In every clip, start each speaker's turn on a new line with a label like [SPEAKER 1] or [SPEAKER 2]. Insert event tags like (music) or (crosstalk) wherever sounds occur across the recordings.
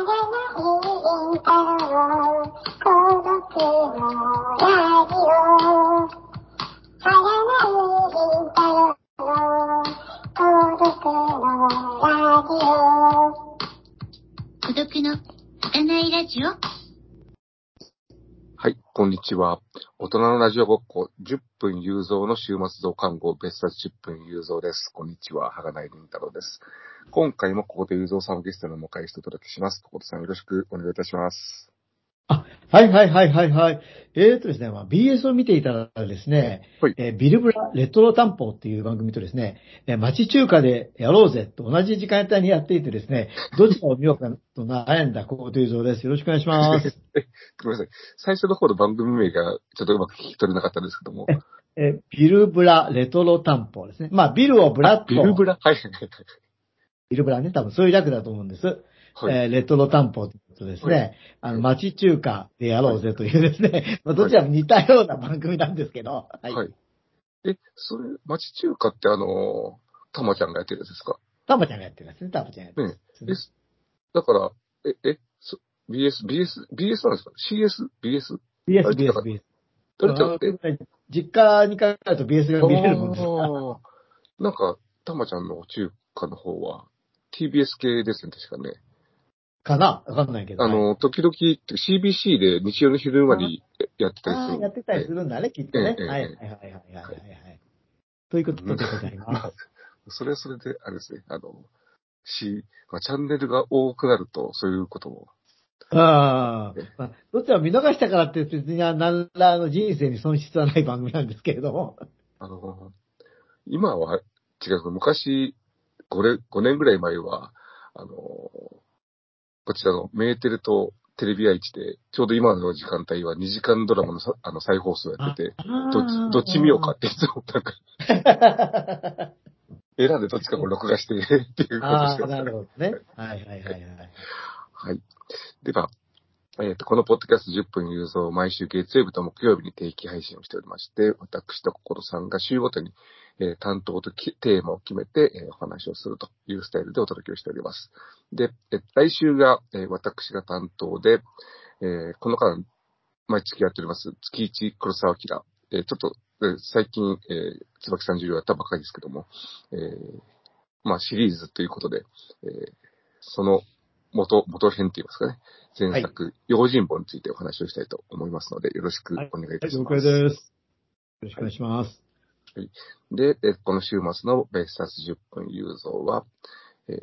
[SPEAKER 1] 孤独の占いラジオ。
[SPEAKER 2] はい、こんにちは。大人のラジオごっこ、10分有造の週末増刊号、別冊10分有造です。こんにちは、はがないりんたろうです。今回もここで有造さんをゲストにお迎えしてお届けします。ここでさんよろしくお願いいたします。
[SPEAKER 3] はいはいはいはいはい。えーとですね、まあ、BS を見ていたらですね、
[SPEAKER 2] はい
[SPEAKER 3] えービルブラレトロ担保っていう番組とですね、えー町中華でやろうぜと同じ時間帯にやっていてですね、(laughs) どちらを見ようかと悩んだここというぞうです。よろしくお願いします。(laughs)
[SPEAKER 2] ごめんなさい。最初の方の番組名がちょっとうまく聞き取れなかったんですけども。
[SPEAKER 3] えービルブラレトロ担保ですね。まあ、ビルをブラッと。
[SPEAKER 2] ビルブラ？はいはいはい
[SPEAKER 3] ビルブラね、多分そういう略だと思うんです。
[SPEAKER 2] はい。
[SPEAKER 3] えーレトロ担保ということですね。
[SPEAKER 2] はい
[SPEAKER 3] あの、町中華でやろうぜというですね、(laughs) まあ、どちらも似たような番組なんですけど、はい。
[SPEAKER 2] はい。え、それ、町中華ってあの、たまちゃんがやってるやつですか？
[SPEAKER 3] たまちゃんがやってるんですね、たまちゃんがやってるん
[SPEAKER 2] ね
[SPEAKER 3] ですね
[SPEAKER 2] え、すだから、え、え、そ BS、BS、BS なんですか ?CS、BS?
[SPEAKER 3] BS、BS、BS。
[SPEAKER 2] どれちゃって、
[SPEAKER 3] あ実家に帰ると BS が見れるもんですか
[SPEAKER 2] なんか、たまちゃんの中華の方は、TBS 系ですね、確かね。
[SPEAKER 3] かな？わかんないけど。
[SPEAKER 2] あの、時々、CBC で日曜の昼間にやってたりする。
[SPEAKER 3] やってたりするんだね、きっとね。
[SPEAKER 2] ええ
[SPEAKER 3] はいはいはいはいはいはいはい。ということでございます。(laughs)
[SPEAKER 2] それはそれで、あれですね、あの、し、まあ、チャンネルが多くなると、そういうことも。
[SPEAKER 3] ああ、まあ、どっちらも見逃したからって別に何らあの人生に損失はない番組なんですけれども。
[SPEAKER 2] あの、今は違う。昔、5年、5年ぐらい前は、あの、こちらのメーテルとテレビ愛知で、ちょうど今の時間帯は2時間ドラマのさあの再放送やってて、どっち、どっち見ようかっていつもなんか (laughs) 選んでどっちかこう録画してっていうことしてます
[SPEAKER 3] なるほどね。はいはいはいはい。
[SPEAKER 2] はい。では、えっ、と、このポッドキャスト10分有造を毎週月曜日と木曜日に定期配信をしておりまして、私と心さんが週ごとに、えー担当とテーマを決めて、えーお話をするというスタイルでお届けをしております。で、えー来週が、えー私が担当で、えーこの間、毎月やっております、月一黒沢明、えーちょっと、えー最近、えー、椿三十郎やったばかりですけども、えーまあシリーズということで、えーその元、元編といいますかね、前作、用心棒についてお話をしたいと思いますので、よろしくお願いいたし
[SPEAKER 3] 了
[SPEAKER 2] ます。
[SPEAKER 3] 解です。よろしくお願いします。
[SPEAKER 2] で、えこの週末のベースタス10分有造は、えー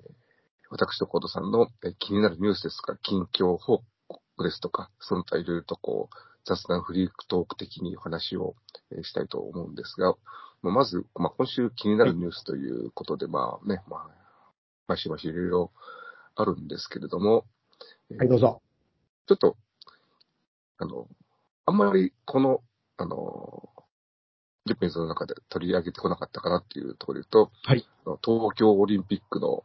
[SPEAKER 2] 私とコードさんのえー気になるニュースですとか、近況報告ですとか、その他いろいろとこう、雑談フリークトーク的にお話をえーしたいと思うんですが、まず、まあ、今週気になるニュースということで、まあね、まあ、ましましいろいろあるんですけれども、えー
[SPEAKER 3] はい、どうぞ。
[SPEAKER 2] ちょっと、あの、あんまりこの、あの、10分の中で取り上げてこなかったかなっていうところで言うと、
[SPEAKER 3] はい。
[SPEAKER 2] 東京オリンピックの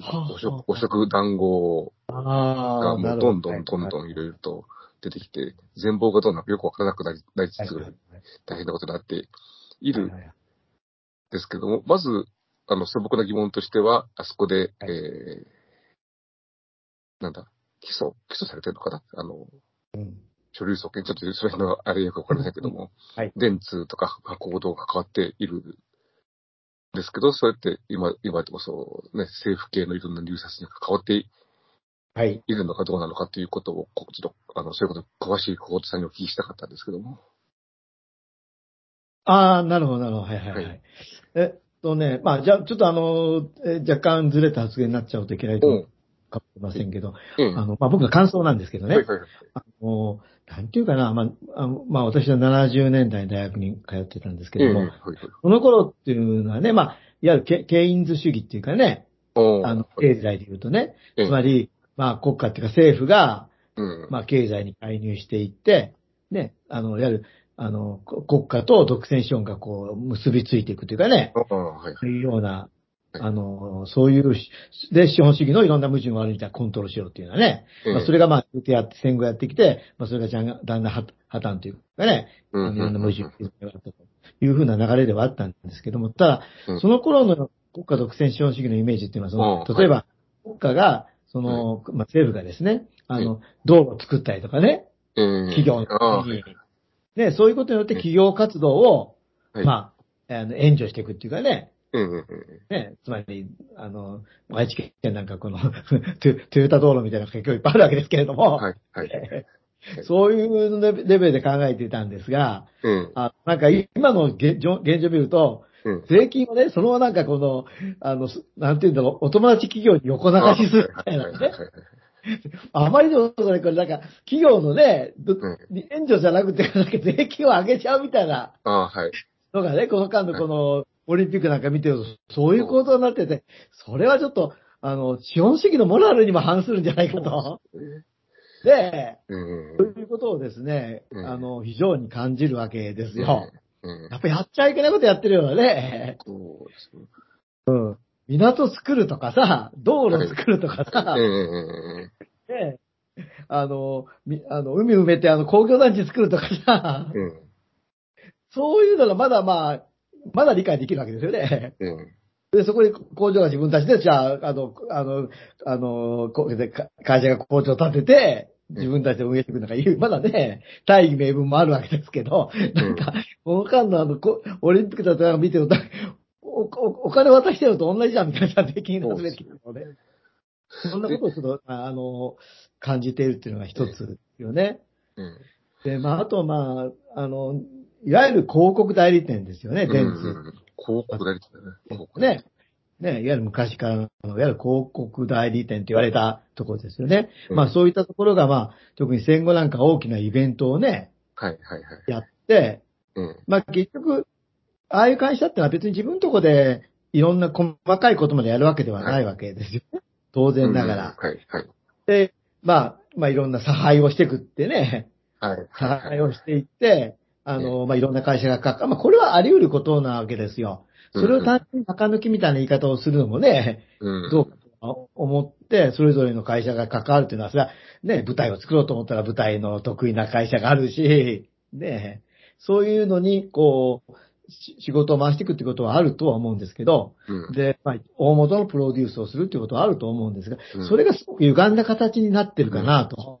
[SPEAKER 3] はあ
[SPEAKER 2] 汚職汚職談合
[SPEAKER 3] ああ、
[SPEAKER 2] がもうど。んどんどんどんいろいろと出てきて、全貌がどうなのかよくわからなくなりなりつつ大変なことになっているんですけども、まず、あの、素朴な疑問としては、あそこで、
[SPEAKER 3] はい
[SPEAKER 2] えー、なんだ、起訴、起訴されてるのかな？あの、
[SPEAKER 3] うん
[SPEAKER 2] 書類送検、ちょっとそれのあれよくわかりませんけども、
[SPEAKER 3] はい
[SPEAKER 2] 電通とか行動が変わっているんですけど、そうやって今、今でもそうね、政府系のいろんな入札に関わって
[SPEAKER 3] はい。
[SPEAKER 2] いるのかどうなのかということを、こちょっと、あの、そういうこと、詳しい小田さんにお聞きしたかったんですけども。
[SPEAKER 3] ああ、なるほど、なるほど。はいはいは。
[SPEAKER 2] はい
[SPEAKER 3] えっとね、まあ、じゃあ、ちょっとあの、え若干ずれた発言になっちゃうといけないと思うかもしれませんけど、
[SPEAKER 2] ええ
[SPEAKER 3] あの、まあ、僕の感想なんですけどね。
[SPEAKER 2] はいはいはい。
[SPEAKER 3] あの、なんていうかな、まあ、あのまあ、私は70年代大学に通ってたんですけ
[SPEAKER 2] ええ
[SPEAKER 3] ども、
[SPEAKER 2] はいはい。
[SPEAKER 3] この頃っていうのはね、まあ、いわゆるケケインズ主義っていうかね、あの、経済で言うとね、
[SPEAKER 2] ええ
[SPEAKER 3] つまり、まあ、国家っていうか政府が、
[SPEAKER 2] うん。
[SPEAKER 3] まあ、経済に介入していって、ね、あの、いわゆる、あの、こ国家と独占資本がこう、結びついていくというかね、
[SPEAKER 2] ああ、はい
[SPEAKER 3] というような、
[SPEAKER 2] はい
[SPEAKER 3] あの、そういうし、で、資本主義のいろんな矛盾を悪いたコントロールしようっていうのはね、
[SPEAKER 2] ええ
[SPEAKER 3] まあ、それがまあ、ずっとやって、戦後やってきて、まあ、それがじゃんだんだん破破綻というかね、いろんな矛盾があったというふうな流れではあったんですけども、ただ
[SPEAKER 2] うん、
[SPEAKER 3] その頃の国家独占資本主義のイメージっていうのは、その
[SPEAKER 2] うん
[SPEAKER 3] 例えば、国家が、その、まあ、政府がですね、あの、道路を作ったりとかね、
[SPEAKER 2] うん。
[SPEAKER 3] 企業に、ね、そういうことによって企業活動を、
[SPEAKER 2] はい。
[SPEAKER 3] まあ、あの、援助していくっていうかね、
[SPEAKER 2] うんうんうん。
[SPEAKER 3] ね、つまり、あの、愛知県なんかこの (laughs) トゥ、トヨタ道路みたいなのが結構いっぱいあるわけですけれども、
[SPEAKER 2] はい、はい。(laughs)
[SPEAKER 3] そういうレベルで考えていたんですが、
[SPEAKER 2] うん。
[SPEAKER 3] あなんか今の現状現状を見ると、
[SPEAKER 2] うん。
[SPEAKER 3] 税金をね、そのなんかこの、あの、すなんていうんだろう、お友達企業に横流しするみたいなね。あまりにも、これ、これなんか、企業のね、援助じゃなくて、なんか税金を上げちゃうみたいな
[SPEAKER 2] ああ、はい。
[SPEAKER 3] のがね、この間のこの、オリンピックなんか見てると、そういう構造になってて、それはちょっと、あの、資本主義のモラルにも反するんじゃないかと。で、
[SPEAKER 2] うん。
[SPEAKER 3] そういうことをですね、
[SPEAKER 2] うん
[SPEAKER 3] あの、非常に感じるわけですよ。
[SPEAKER 2] うん。
[SPEAKER 3] やっぱやっちゃいけないことやってるよね。
[SPEAKER 2] そうですね。
[SPEAKER 3] うん。港作るとかさ、道路作るとかさ、
[SPEAKER 2] うんうん
[SPEAKER 3] ねあの、みあの、海埋めてあの工業団地作るとかさ。そういうのがまだまあ、まだ理解できるわけですよね。
[SPEAKER 2] うん。
[SPEAKER 3] で、そこに工場が自分たちで、じゃあ、あの、あの、あの、会社が工場を建てて、自分たちで運営していくのかいう、まだね、大義名分もあるわけですけど、なんか、この間のあの、こオリンピックだとか見てると、おおお金渡してるのと同じじゃんみたいな税金が集めてきので、そんなことをちょっと、あの、感じているっていうのが一つですよね。
[SPEAKER 2] うん。
[SPEAKER 3] で、まあ、あと、まあ、あの、いわゆる広告代理店ですよね、電通。
[SPEAKER 2] うん広告代理店だね。広告
[SPEAKER 3] ね。ね、いわゆる昔からの、いわゆる広告代理店って言われたところですよね。
[SPEAKER 2] うん
[SPEAKER 3] まあそういったところが、まあ、特に戦後なんか大きなイベントをね、
[SPEAKER 2] はいはいはい。
[SPEAKER 3] やって、
[SPEAKER 2] うん。
[SPEAKER 3] まあ結局、ああいう会社ってのは別に自分のとこでいろんな細かいことまでやるわけではないわけですよね。当然ながら。
[SPEAKER 2] うんはいはい。
[SPEAKER 3] で、まあ、まあいろんな差配をしていくってね、
[SPEAKER 2] はい。
[SPEAKER 3] 差配をしていって、あの、まあいろんな会社がかか、まあこれはあり得ることなわけですよ。それを単純に中抜きみたいな言い方をするのもね、
[SPEAKER 2] うん。
[SPEAKER 3] どうかと思って、それぞれの会社が関わるというのは、それはね、舞台を作ろうと思ったら舞台の得意な会社があるし、ね、そういうのに、こう、し仕事を回していくってことはあるとは思うんですけど、
[SPEAKER 2] うん。
[SPEAKER 3] で、まあ、大元のプロデュースをするっていうことはあると思うんですが
[SPEAKER 2] うん、
[SPEAKER 3] それがすごく歪んだ形になってるかな、と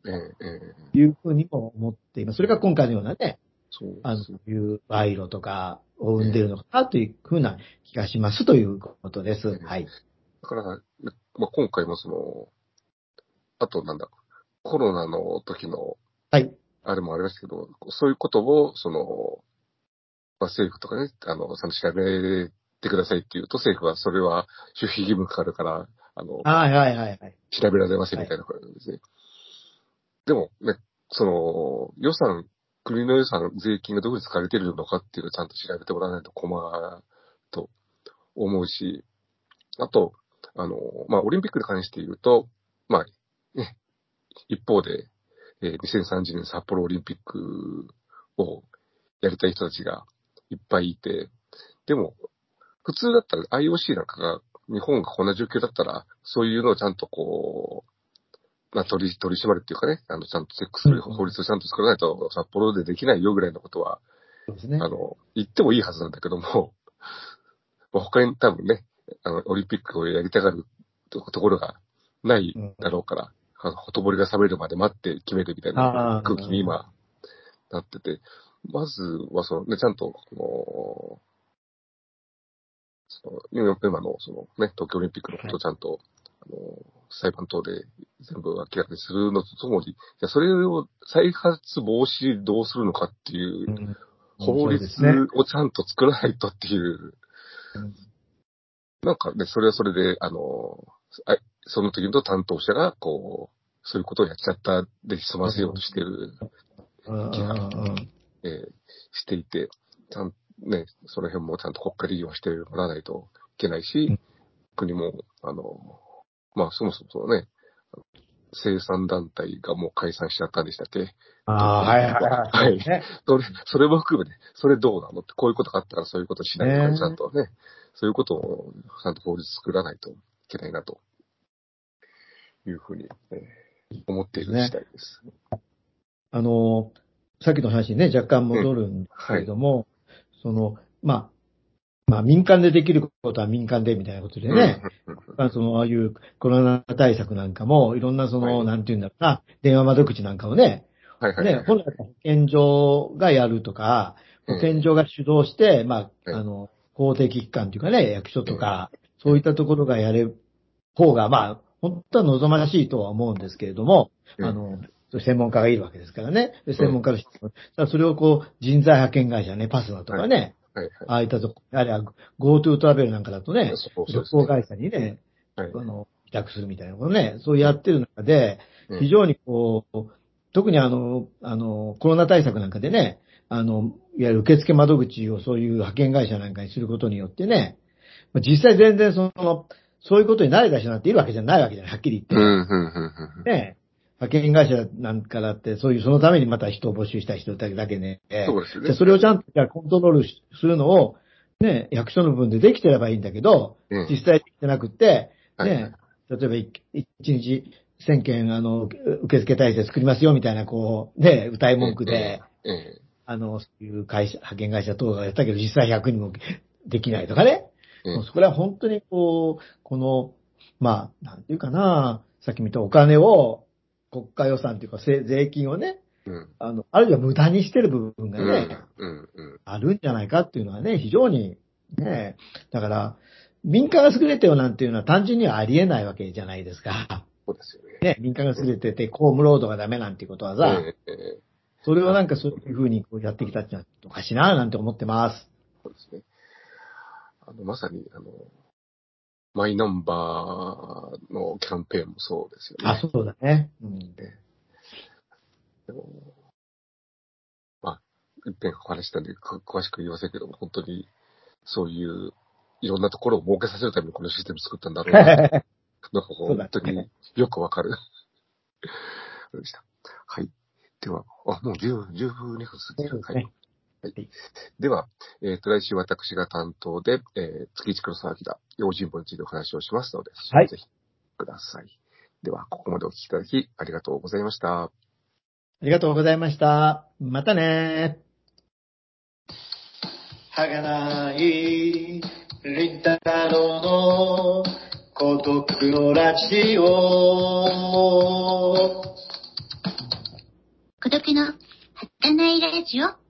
[SPEAKER 3] いうふうにも思っています。それが今回のようなね、
[SPEAKER 2] そう
[SPEAKER 3] あの、そういう賄賂とかを生んでるのかなというふうな気がしますということです。はい。
[SPEAKER 2] だから、まあ、今回もその、あとなんだ、コロナの時の、
[SPEAKER 3] はい。
[SPEAKER 2] あれもありましたけど、そういうことを、その、まあ、政府とかね、あの、ちゃんと調べてくださいって言うと、政府はそれは守秘義務かかるから、あの、
[SPEAKER 3] はいはいはいはい。
[SPEAKER 2] 調べられませんみたいなことですね。でもね、その、予算、国の予算、税金がどこに使われてるのかっていうのをちゃんと調べてもらわないと困ると思うし、あと、あの、まあ、オリンピックに関して言うと、まあ、ね、(laughs) 一方で、えー2030年札幌オリンピックをやりたい人たちがいっぱいいて、でも、普通だったら IOC なんかが、日本がこんな状況だったら、そういうのをちゃんとこう、まあ、取り、取り締まるっていうかね、あの、ちゃんとチェックする法律をちゃんと作らないと、札幌でできないよぐらいのことは、
[SPEAKER 3] そうですね。
[SPEAKER 2] あの、言ってもいいはずなんだけども、(laughs) まあ他に多分ね、あの、オリンピックをやりたがるとところがないだろうから、あの、ほとぼりが冷めるまで待って決めるみたいな空気に今、なってて、まずはそのね、ちゃんと、その今今のそのね、東京オリンピックのことをちゃんと、あの、裁判等で全部明らかにするのとともに、じゃあそれを再発防止どうするのかっていう、
[SPEAKER 3] うん。
[SPEAKER 2] 法律をちゃんと作らないとっていう、
[SPEAKER 3] うん。
[SPEAKER 2] なんかね、それはそれで、あの、あその時の担当者が、こう、そういうことをやっちゃったで済ませようとしてる、
[SPEAKER 3] うん。うん。うん。
[SPEAKER 2] えーしていて、ちゃん、ね、その辺もちゃんと国家利用してもらわないといけないし、
[SPEAKER 3] うん。
[SPEAKER 2] 国も、あの、まあ、そもそもそのね、生産団体がもう解散しちゃったんでしたっけ？
[SPEAKER 3] ああ、はいはいはい。
[SPEAKER 2] はい。
[SPEAKER 3] ね。
[SPEAKER 2] それ、それも含めて、それどうなのって、こういうことがあったからそういうことしないとちゃんとね、そういうことを、ちゃんと法律作らないといけないな、と。いうふうに、えー思っている次第です。
[SPEAKER 3] あの、さっきの話にね、若干戻るんですけれども、その、まあ、まあ民間でできることは民間でみたいなことでね、
[SPEAKER 2] うん。うん
[SPEAKER 3] まあその、ああいうコロナ対策なんかも、いろんなその、
[SPEAKER 2] はい。
[SPEAKER 3] なんていうんだろうな、電話窓口なんかをね、
[SPEAKER 2] はいはいはい。
[SPEAKER 3] ね、本来は保健所がやるとか、保健所が主導して、まあ、
[SPEAKER 2] はい。
[SPEAKER 3] あの、公的機関というかね、役所とか、そういったところがやれる方が、まあ、本当は望ましいとは思うんですけれども、
[SPEAKER 2] うん。
[SPEAKER 3] あの、専門家がいるわけですからね。で専門家の人、だからそれをこう、人材派遣会社ね、パスナとかね、
[SPEAKER 2] はい
[SPEAKER 3] ああいったとこ、あれは GoTo トラベルなんかだとね、
[SPEAKER 2] そうそう
[SPEAKER 3] 旅行会社にね、
[SPEAKER 2] はい。
[SPEAKER 3] あの、委託するみたいなことね、そうやってる中で、
[SPEAKER 2] うん。
[SPEAKER 3] 非常にこう、特にあの、あの、コロナ対策なんかでね、あの、いわゆる受付窓口をそういう派遣会社なんかにすることによってね、まあ実際全然その、そういうことに慣れた人なんているわけじゃないわけじゃない、はっきり言って。ね派遣会社なんかだって、そういう、そのためにまた人を募集した人だけね。
[SPEAKER 2] そうですよね。
[SPEAKER 3] じゃあそれをちゃんとじゃあコントロールしするのを、ね、役所の部分でできてればいいんだけど、
[SPEAKER 2] うん。
[SPEAKER 3] 実際できてなくって、
[SPEAKER 2] はい。
[SPEAKER 3] ね、例えばい一日1000件、あの、受付体制作りますよみたいな、こう、ね、歌い文句で、
[SPEAKER 2] ええ、
[SPEAKER 3] あの、そういう会社、派遣会社等がやったけど、実際100人もできないとかね。うそこらは本当にこう、この、まあ、なんていうかな、さっき見たお金を、国家予算というか、せ税金をね、
[SPEAKER 2] うん。
[SPEAKER 3] あの、あるいは無駄にしてる部分が
[SPEAKER 2] うん、
[SPEAKER 3] ね、
[SPEAKER 2] うん、うん。
[SPEAKER 3] あるんじゃないかっていうのはね、非常に、ね、だから、民間が優れてよなんていうのは単純にはありえないわけじゃないですか。
[SPEAKER 2] そうですよね。
[SPEAKER 3] ね、民間が優れてて、公務労働がダメなんていうことはさ、
[SPEAKER 2] ええ、ええ
[SPEAKER 3] それをなんかそういうふうにこうやってきたっていうのはおかしいななんて思ってます。
[SPEAKER 2] そうですね。あの、まさに、あの、マイナンバーのキャンペーンもそうですよね。
[SPEAKER 3] あ、そうだね。うん。
[SPEAKER 2] でもまあ、一遍お話ししたんで、か詳しく言いませんけども、本当に、そういう、いろんなところを儲けさせるためにこのシステム作ったんだろうな。(laughs) なんか本当によくわかる。(laughs) でした。はい。では、あ、もう10 12分過ぎる。はい。はい。では、えっ、と、来週私が担当で、えー、月一黒沢明、用心棒についてお話をしますので、
[SPEAKER 3] はい
[SPEAKER 2] ぜひください。では、ここまでお聞きいただきありがとうございました。
[SPEAKER 3] ありがとうございました。またね
[SPEAKER 4] はがない、りんたろうの孤独のラジオ。
[SPEAKER 1] 孤独の儚いラジオ。